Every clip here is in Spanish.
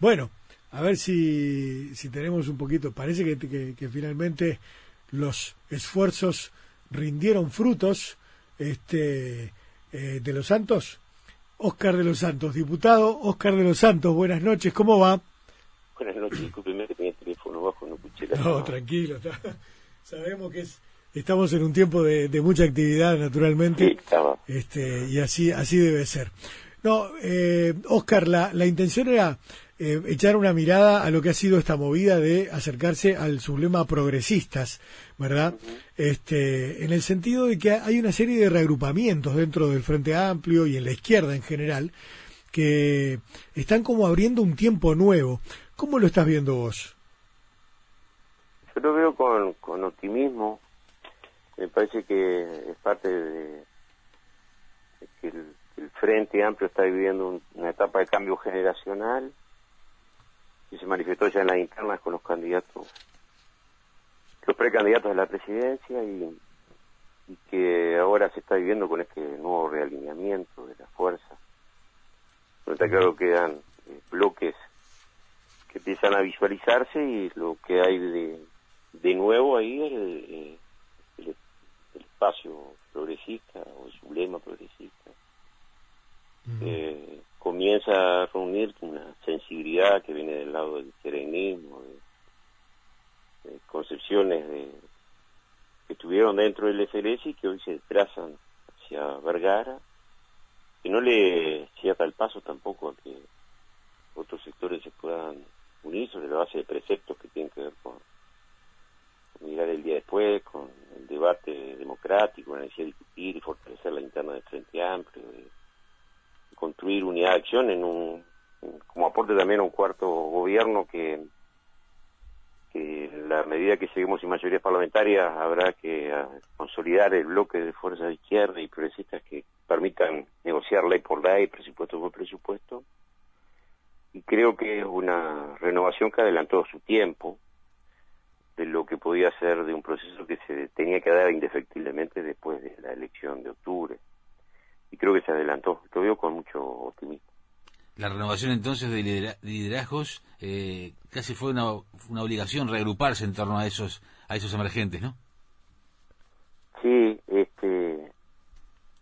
Bueno, a ver si, si tenemos un poquito, parece que, que, finalmente los esfuerzos rindieron frutos este, eh, de los Santos. Oscar de los Santos, diputado Oscar de los Santos, buenas noches, ¿cómo va? Buenas noches, discúlpeme que tenía el teléfono bajo, no escuché la No, tranquilo, sabemos que es, estamos en un tiempo de, de mucha actividad, naturalmente, Sí, estaba. este, y así, así debe ser. No, eh, Oscar, la, la intención era eh, echar una mirada a lo que ha sido esta movida de acercarse al sublema progresistas, ¿verdad? Este, en el sentido de que hay una serie de reagrupamientos dentro del Frente Amplio y en la izquierda en general que están como abriendo un tiempo nuevo. ¿Cómo lo estás viendo vos? Yo lo veo con, con optimismo. Me parece que es parte de, de que el, el Frente Amplio está viviendo un- una etapa de cambio generacional que se manifestó ya en las internas con los candidatos, los precandidatos a la presidencia y, y que ahora se está viviendo con este nuevo realineamiento de la fuerza. Pero está claro que quedan eh, bloques que empiezan a visualizarse y lo que hay de, de nuevo ahí es el, eh, el- el espacio progresista o el sublema progresista. Eh, comienza a reunir una sensibilidad que viene del lado del serenismo, de, concepciones de, que estuvieron dentro del FLS y que hoy se trazan hacia Vergara, que no le cierra el paso tampoco a que otros sectores se puedan unir sobre la base de preceptos que tienen que ver con, mirar el día después, con el debate democrático, la necesidad de discutir y fortalecer la interna del Frente Amplio, de construir unidad de acción en un como aporte también a un cuarto gobierno que que la medida que lleguemos sin mayorías parlamentarias habrá que ah, consolidar el bloque de fuerzas de izquierda y progresistas que permitan negociar ley por ley, presupuesto por presupuesto. Y creo que es una renovación que adelantó su tiempo de lo que podía ser de un proceso que se tenía que dar indefectiblemente después de la elección de octubre. Y creo que se adelantó. Lo veo con mucho optimismo. La renovación entonces de lidera- liderazgos eh, casi fue una, una obligación reagruparse en torno a esos a esos emergentes, ¿no? Sí, este,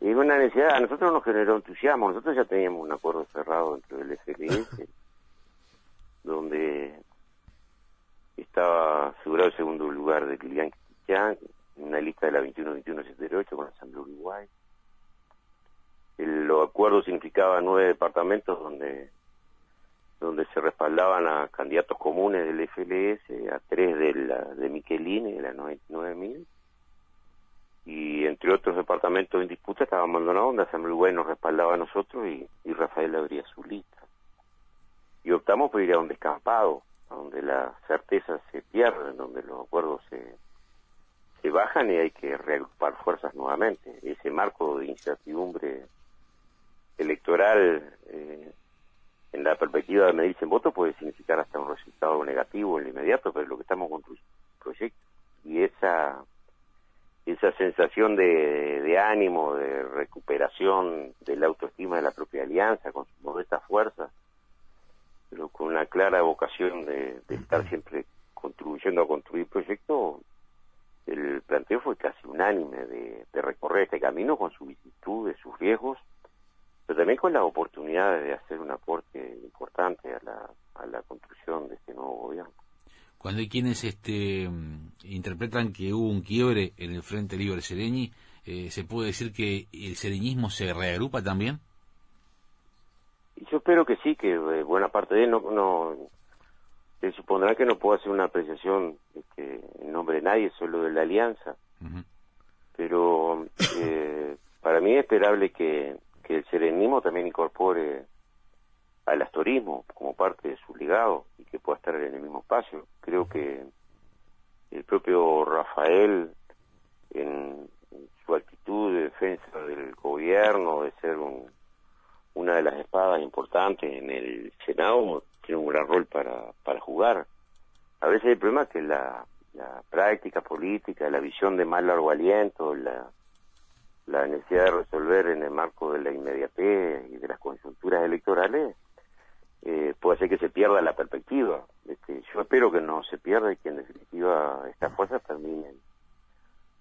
es una necesidad. A nosotros nos generó entusiasmo. Nosotros ya teníamos un acuerdo cerrado dentro del FLS, donde estaba asegurado el segundo lugar de Kilian Cristian, una lista de la 21-21-78 con la Asamblea Uruguay. El los acuerdos significaban nueve departamentos donde donde se respaldaban a candidatos comunes del FLS, a tres de la de Michelini, de la 99.000, y entre otros departamentos en disputa estaba Maldonado, donde Asamblea Uruguay nos respaldaba a nosotros y, y Rafael abría su lista. Y optamos por ir a un descampado, a donde las certezas se pierden, donde los acuerdos se, se bajan y hay que reagrupar fuerzas nuevamente. Ese marco de incertidumbre electoral eh, en la perspectiva de medirse en voto puede significar hasta un resultado negativo en lo inmediato, pero lo que estamos un proyecto. Y esa esa sensación de, de ánimo, de recuperación de la autoestima de la propia alianza, con sus modestas fuerzas, pero con una clara vocación de, estar siempre contribuyendo a construir proyectos, el planteo fue casi unánime de, recorrer este camino con sus vicisitudes, sus riesgos, pero también con las oportunidades de hacer un aporte importante a la, a la construcción de este nuevo gobierno. Cuando hay quienes este, interpretan que hubo un quiebre en el Frente Libre Sereñi, eh, ¿se puede decir que el sereñismo se reagrupa también? Y yo espero que sí, que eh, buena parte de él no, no se supondrá que no puedo hacer una apreciación este, en nombre de nadie, solo de la alianza, pero eh, para mí es esperable que, que el serenismo también incorpore al astorismo como parte de su legado y que pueda estar en el mismo espacio. Creo que el propio Rafael, en, su actitud de defensa del gobierno, de ser un, una de las espadas importantes en el Senado, tiene un gran rol para, para jugar. A veces el problema es que la, la práctica política, la visión de más largo aliento, la, la necesidad de resolver en el marco de la inmediatez y de las coyunturas electorales, eh, puede ser que se pierda la perspectiva. Este, yo espero que no se pierda y que en definitiva estas fuerzas terminen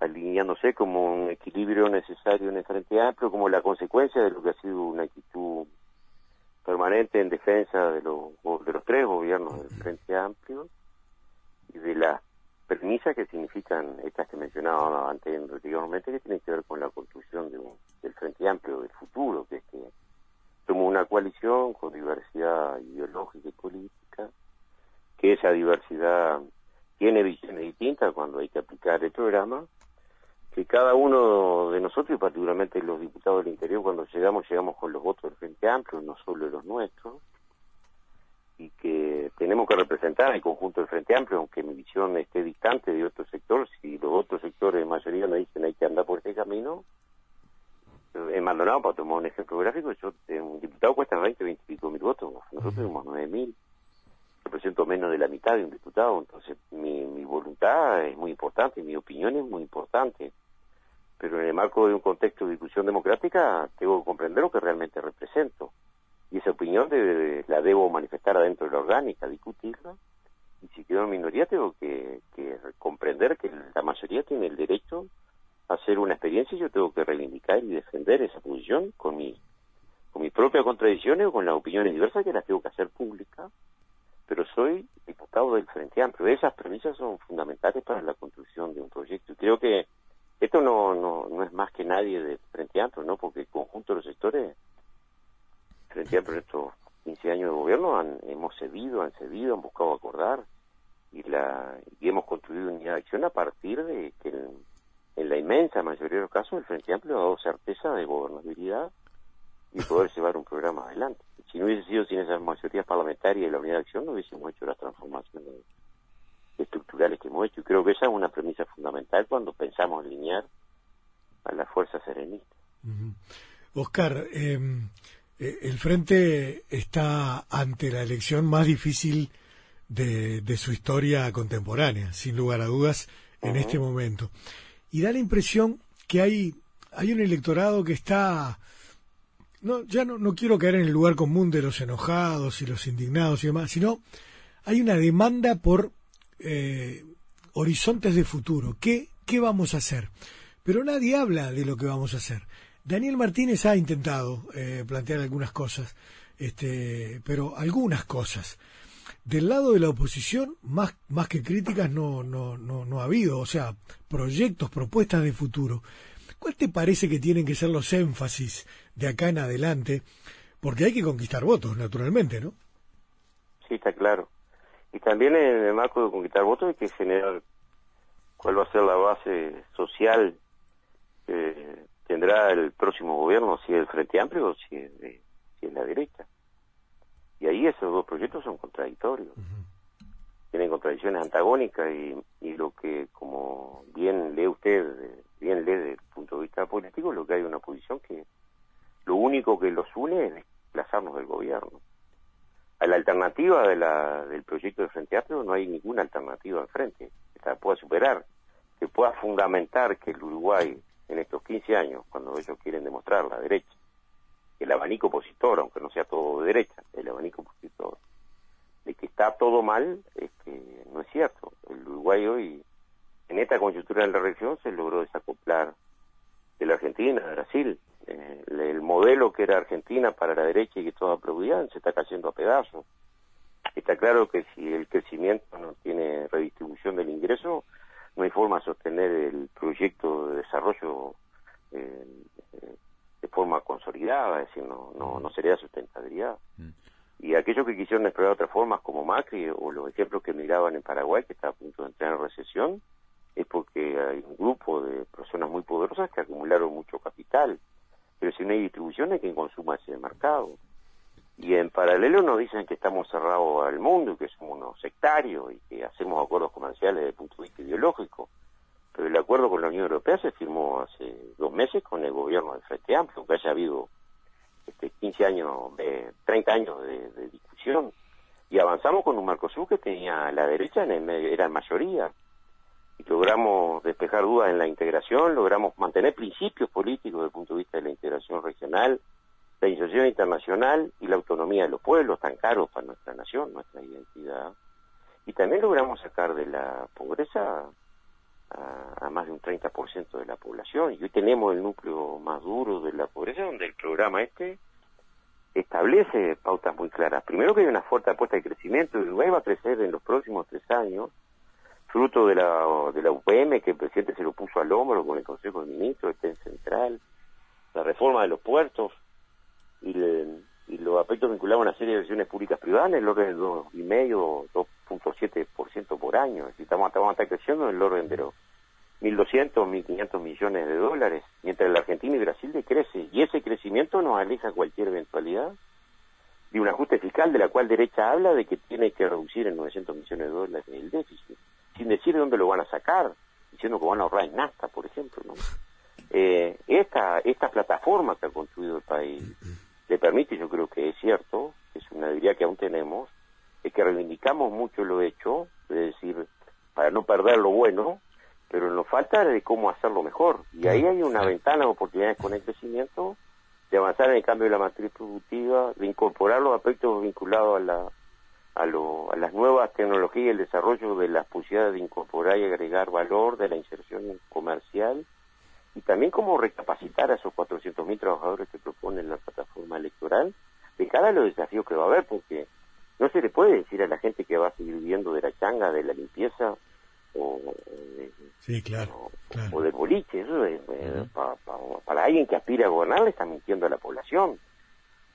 alineándose como un equilibrio necesario en el Frente Amplio, como la consecuencia de lo que ha sido una actitud permanente en defensa de los, de los tres gobiernos del Frente Amplio y de las premisas que significan estas que mencionaba antes anteriormente, que tienen que ver con la construcción de del Frente Amplio del futuro, que es que somos una coalición con diversidad ideológica y política, que esa diversidad tiene visiones distintas cuando hay que aplicar el programa, que cada uno de nosotros, y particularmente los diputados del interior, cuando llegamos, llegamos con los votos del Frente Amplio, no solo los nuestros, y que tenemos que representar el conjunto del Frente Amplio, aunque mi visión esté distante de otros sectores, si los otros sectores de mayoría nos dicen hay que andar por este camino, en Maldonado, para tomar un ejemplo gráfico, yo, eh, un diputado cuesta 20, 20 y pico mil votos, nosotros tenemos 9 mil, represento menos de la mitad de un diputado, entonces mi, mi voluntad es muy importante, mi opinión es muy importante, pero en el marco de un contexto de discusión democrática tengo que comprender lo que realmente represento, y esa opinión la debo manifestar adentro de la orgánica, discutirla, y si quedo en minoría tengo que, comprender que la mayoría tiene el derecho hacer una experiencia y yo tengo que reivindicar y defender esa posición con mi con mis propias contradicciones o con las opiniones diversas que las tengo que hacer públicas, pero soy diputado del Frente Amplio. Esas premisas son fundamentales para la construcción de un proyecto. Y creo que esto no, no, no es más que nadie del Frente Amplio, ¿no? Porque el conjunto de los sectores, Frente Amplio en estos 15 años de gobierno, han, hemos cedido, han cedido, han buscado acordar y, la, y hemos construido unidad de acción a partir de que en la inmensa mayoría de los casos el Frente Amplio ha dado certeza de gobernabilidad y poder llevar un programa adelante. Si no hubiese sido sin esas mayorías parlamentarias y la unidad de acción, no hubiésemos hecho las transformaciones estructurales que hemos hecho. Y creo que esa es una premisa fundamental cuando pensamos alinear a las fuerzas serenistas. Oscar, em, eh, el Frente está ante la elección más difícil de, de su historia contemporánea, sin lugar a dudas, en este momento y da la impresión que hay, hay un electorado que está... No, ya no, no quiero caer en el lugar común de los enojados y los indignados y demás, sino hay una demanda por eh, horizontes de futuro. ¿Qué, ¿Qué vamos a hacer? Pero nadie habla de lo que vamos a hacer. Daniel Martínez ha intentado eh, plantear algunas cosas, este, pero algunas cosas del lado de la oposición, más, más que críticas, no, no, no, no ha habido, o sea, proyectos, propuestas de futuro. ¿Cuál te parece que tienen que ser los énfasis de acá en adelante? Porque hay que conquistar votos, naturalmente, ¿no? Sí, está claro. Y también en el marco de conquistar votos hay que generar cuál va a ser la base social que tendrá el próximo gobierno, si es el Frente Amplio o si es, si es la derecha. Y ahí esos dos proyectos son contradictorios. Tienen contradicciones antagónicas y, y, lo que, como bien lee usted, bien lee desde el punto de vista político, lo que hay una posición que lo único que los une es desplazarnos del gobierno. A la alternativa de la, del proyecto de Frente Amplio no hay ninguna alternativa al frente que la pueda superar, que pueda fundamentar que el Uruguay en estos 15 años, cuando ellos quieren demostrar la derecha, el abanico opositor, aunque no sea todo de derecha, el abanico opositor, de que está todo mal, es que no es cierto. El Uruguay hoy, en esta coyuntura de la región, se logró desacoplar de la Argentina, de Brasil. Eh, el modelo que era Argentina para la derecha y que todos aplaudían se está cayendo a pedazos. Está claro que si el crecimiento no tiene redistribución del ingreso, no hay forma de sostener el proyecto de desarrollo eh, de forma consolidada, es decir, no, no, no sería sustentabilidad. Mm. Y aquellos que quisieron explorar otras formas como Macri o los ejemplos que miraban en Paraguay, que está a punto de entrar en recesión, es porque hay un grupo de personas muy poderosas que acumularon mucho capital. Pero si no hay distribución, hay quien consuma ese mercado. Y en paralelo nos dicen que estamos cerrados al mundo, que somos unos sectarios y que hacemos acuerdos comerciales desde el punto de vista ideológico. Pero el acuerdo con la Unión Europea se firmó hace dos meses con el gobierno del Frente Amplio, que haya habido este, 15 años, de 30 años de, discusión, y avanzamos con un Mercosur que tenía la derecha, en el, era en mayoría, y logramos despejar dudas en la integración, logramos mantener principios políticos desde el punto de vista de la integración regional, la inserción internacional y la autonomía de los pueblos, tan caros para nuestra nación, nuestra identidad. Y también logramos sacar de la pobreza a, más de un 30% de la población. Y hoy tenemos el núcleo más duro de la pobreza, donde el programa este establece pautas muy claras. Primero que hay una fuerte apuesta de crecimiento, Uruguay va a crecer en los próximos tres años, fruto de la, de la UPM, que el presidente se lo puso al hombro con el Consejo de Ministros, el TEN Central, la reforma de los puertos y, y los aspectos vinculados a una serie de inversiones públicas privadas en el orden del 2,5 2.7% por año. Estamos, estamos a estar creciendo en el orden de los 1.200, 1.500 millones de dólares, mientras la Argentina y Brasil decrece. Y ese crecimiento nos aleja cualquier eventualidad de un ajuste fiscal de la cual derecha habla de que tiene que reducir en 900 millones de dólares el déficit, sin decir de dónde lo van a sacar, diciendo que van a ahorrar en NAFTA, por ejemplo. ¿no? Eh, esta, esta plataforma que ha construido el país le permite, yo creo que es cierto, es una debilidad que aún tenemos, es que reivindicamos mucho lo hecho, es decir, para no perder lo bueno, pero nos falta de cómo hacerlo mejor. Y ahí hay una ventana de oportunidades con el crecimiento, de avanzar en el cambio de la matriz productiva, de incorporar los aspectos vinculados a, la, a, lo, a las nuevas tecnologías y el desarrollo de las posibilidades de incorporar y agregar valor, de la inserción comercial, y también cómo recapacitar a esos 400.000 trabajadores que proponen la plataforma electoral de cada los desafíos que va a haber, porque no se le puede decir a la gente que va a seguir viviendo de la changa, de la limpieza o, sí, claro, o, del boliche. Eso es, para alguien que aspira a gobernar le está mintiendo a la población.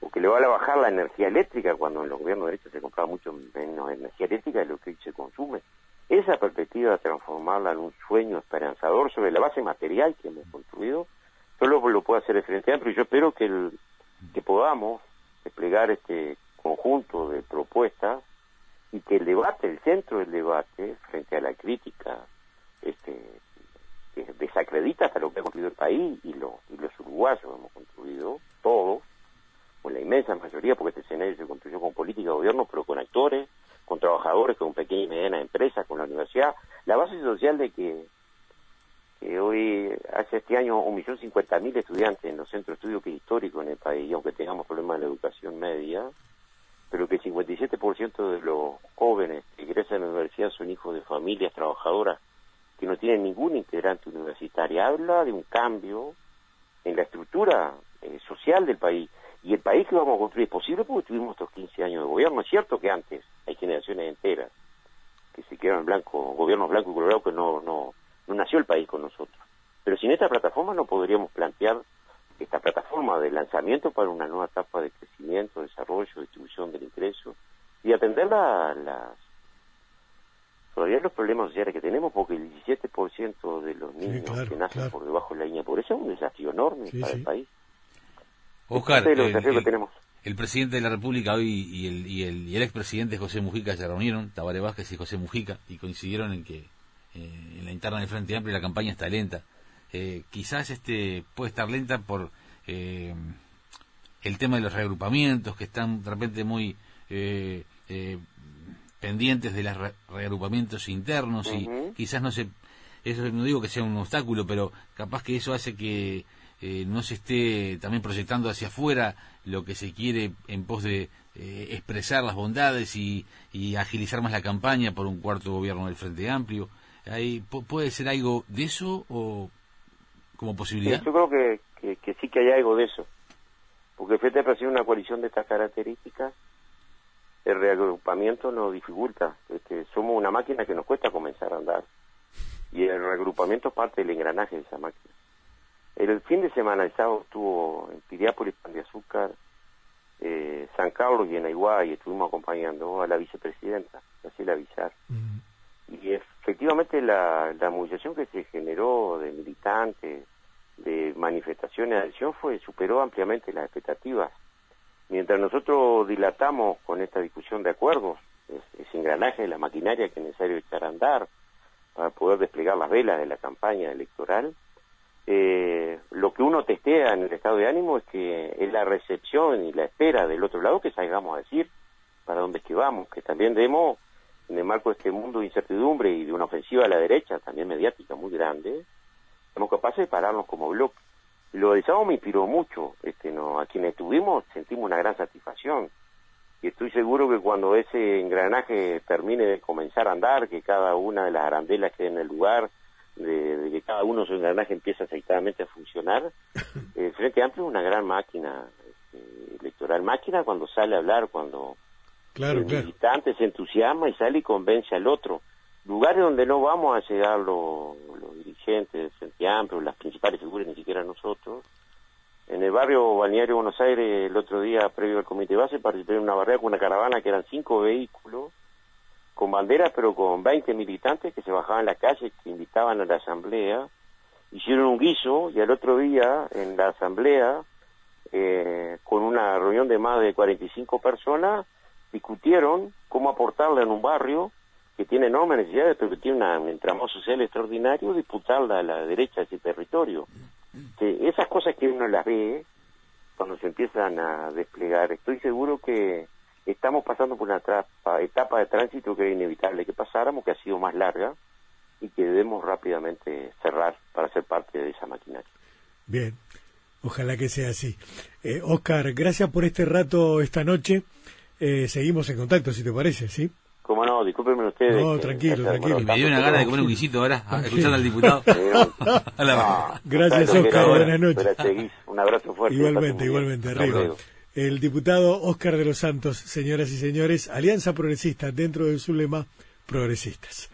O que le va a bajar la energía eléctrica cuando en los gobiernos de derecha se compraba mucho menos energía eléctrica de lo que hoy se consume. Esa perspectiva transformarla en un sueño esperanzador sobre la base material que hemos construido, solo lo puede hacer el Frente Amplio. Y yo espero que, el, que podamos desplegar este conjunto de propuestas y que el debate, el centro del debate, frente a la crítica, este, que desacredita hasta lo que ha construido el país y, lo, y los uruguayos hemos construido, todos, con la inmensa mayoría, porque este escenario se construyó con política de gobierno, pero con actores, con trabajadores, con pequeñas y medianas empresas, con la universidad, la base social de que hoy hace este año un millón cincuenta mil estudiantes en los centros de estudio que histórico en el país, y aunque tengamos problemas en la educación media, pero que el 57% de los jóvenes que ingresan a la universidad son hijos de familias trabajadoras que no tienen ningún integrante universitario. Habla de un cambio en la estructura eh, social del país. Y el país que vamos a construir es posible porque tuvimos estos 15 años de gobierno. Es cierto que antes hay generaciones enteras que se quedaron en blanco, gobiernos blancos y colorados que no, no, no nació el país con nosotros. Pero sin esta plataforma no podríamos plantear esta plataforma de lanzamiento para una nueva etapa de crecimiento, desarrollo, distribución del ingreso y atender las todavía los problemas sociales que tenemos porque el 17% de los niños que nacen por debajo de la línea de pobreza es un desafío enorme para el país. Oscar, el, presidente de la República hoy y el, y el, y el expresidente José Mujica se reunieron, Tabaré Vázquez y José Mujica, y coincidieron en que eh, en la interna del Frente Amplio la campaña está lenta. Eh, quizás este puede estar lenta por eh, el tema de los reagrupamientos que están de repente muy eh, pendientes de los reagrupamientos internos y quizás no se eso no digo que sea un obstáculo pero capaz que eso hace que no se esté también proyectando hacia afuera lo que se quiere en pos de expresar las bondades y, agilizar más la campaña por un cuarto gobierno del Frente Amplio. ¿Hay, ¿Puede ser algo de eso o como posibilidad? yo creo que, que, sí que hay algo de eso. Porque el Frente Amplio una coalición de estas características, el reagrupamiento nos dificulta. Este, somos una máquina que nos cuesta comenzar a andar. Y el reagrupamiento parte del engranaje de esa máquina. El fin de semana, el sábado, estuvo en Piriápolis, Pan de Azúcar, eh, San Carlos y en Aiguá, y estuvimos acompañando a la vicepresidenta, Graciela Villar. Y efectivamente la, la movilización que se generó de militantes, de manifestaciones de adhesión, fue, superó ampliamente las expectativas. Mientras nosotros dilatamos con esta discusión de acuerdos, ese engranaje de la maquinaria que es necesario echar a andar para poder desplegar las velas de la campaña electoral, eh, lo que uno testea en el estado de ánimo es que es la recepción y la espera del otro lado que salgamos a decir para dónde es que vamos, que también demos en el marco de este mundo de incertidumbre y de una ofensiva a la derecha, también mediática muy grande, somos capaces de pararnos como bloque. lo de sábado me inspiró mucho. Este, no, a quienes estuvimos sentimos una gran satisfacción. Y estoy seguro que cuando ese engranaje termine de comenzar a andar, que cada una de las arandelas quede en el lugar, de, que cada uno su engranaje empiece aceitadamente a funcionar, el Frente Amplio es una gran máquina este, electoral. Máquina cuando sale a hablar, cuando claro, el militante se entusiasma y sale y convence al otro. Lugares donde no vamos a llegar los, los dirigentes del Frente Amplio, las principales figuras, ni siquiera nosotros. En el barrio Balneario Buenos Aires, el otro día, previo al comité base, participé en una barrera con una caravana que eran cinco vehículos, con banderas, pero con 20 militantes que se bajaban a la calle, que invitaban a la asamblea. Hicieron un guiso y al otro día, en la asamblea, eh, con una reunión de más de 45 personas, discutieron cómo aportarle en un barrio que tiene enormes necesidades, pero que tiene un entramado social extraordinario, disputarla a la derecha de ese territorio. Que esas cosas que uno las ve cuando se empiezan a desplegar, estoy seguro que estamos pasando por una etapa, de tránsito que era inevitable que pasáramos, que ha sido más larga y que debemos rápidamente cerrar para ser parte de esa maquinaria. Bien, ojalá que sea así. Eh, Oscar, gracias por este rato esta noche. Eh, seguimos en contacto, si te parece, ¿sí? Cómo no, discúlpenme ustedes. No, tranquilo, tranquilo. Me dio una gana de comer un guisito ahora, escuchando al diputado. Gracias, Oscar. Buenas noches. Un abrazo fuerte. Igualmente, igualmente, arriba. El diputado Oscar de los Santos, señoras y señores, Alianza Progresista, dentro de su lema, Progresistas.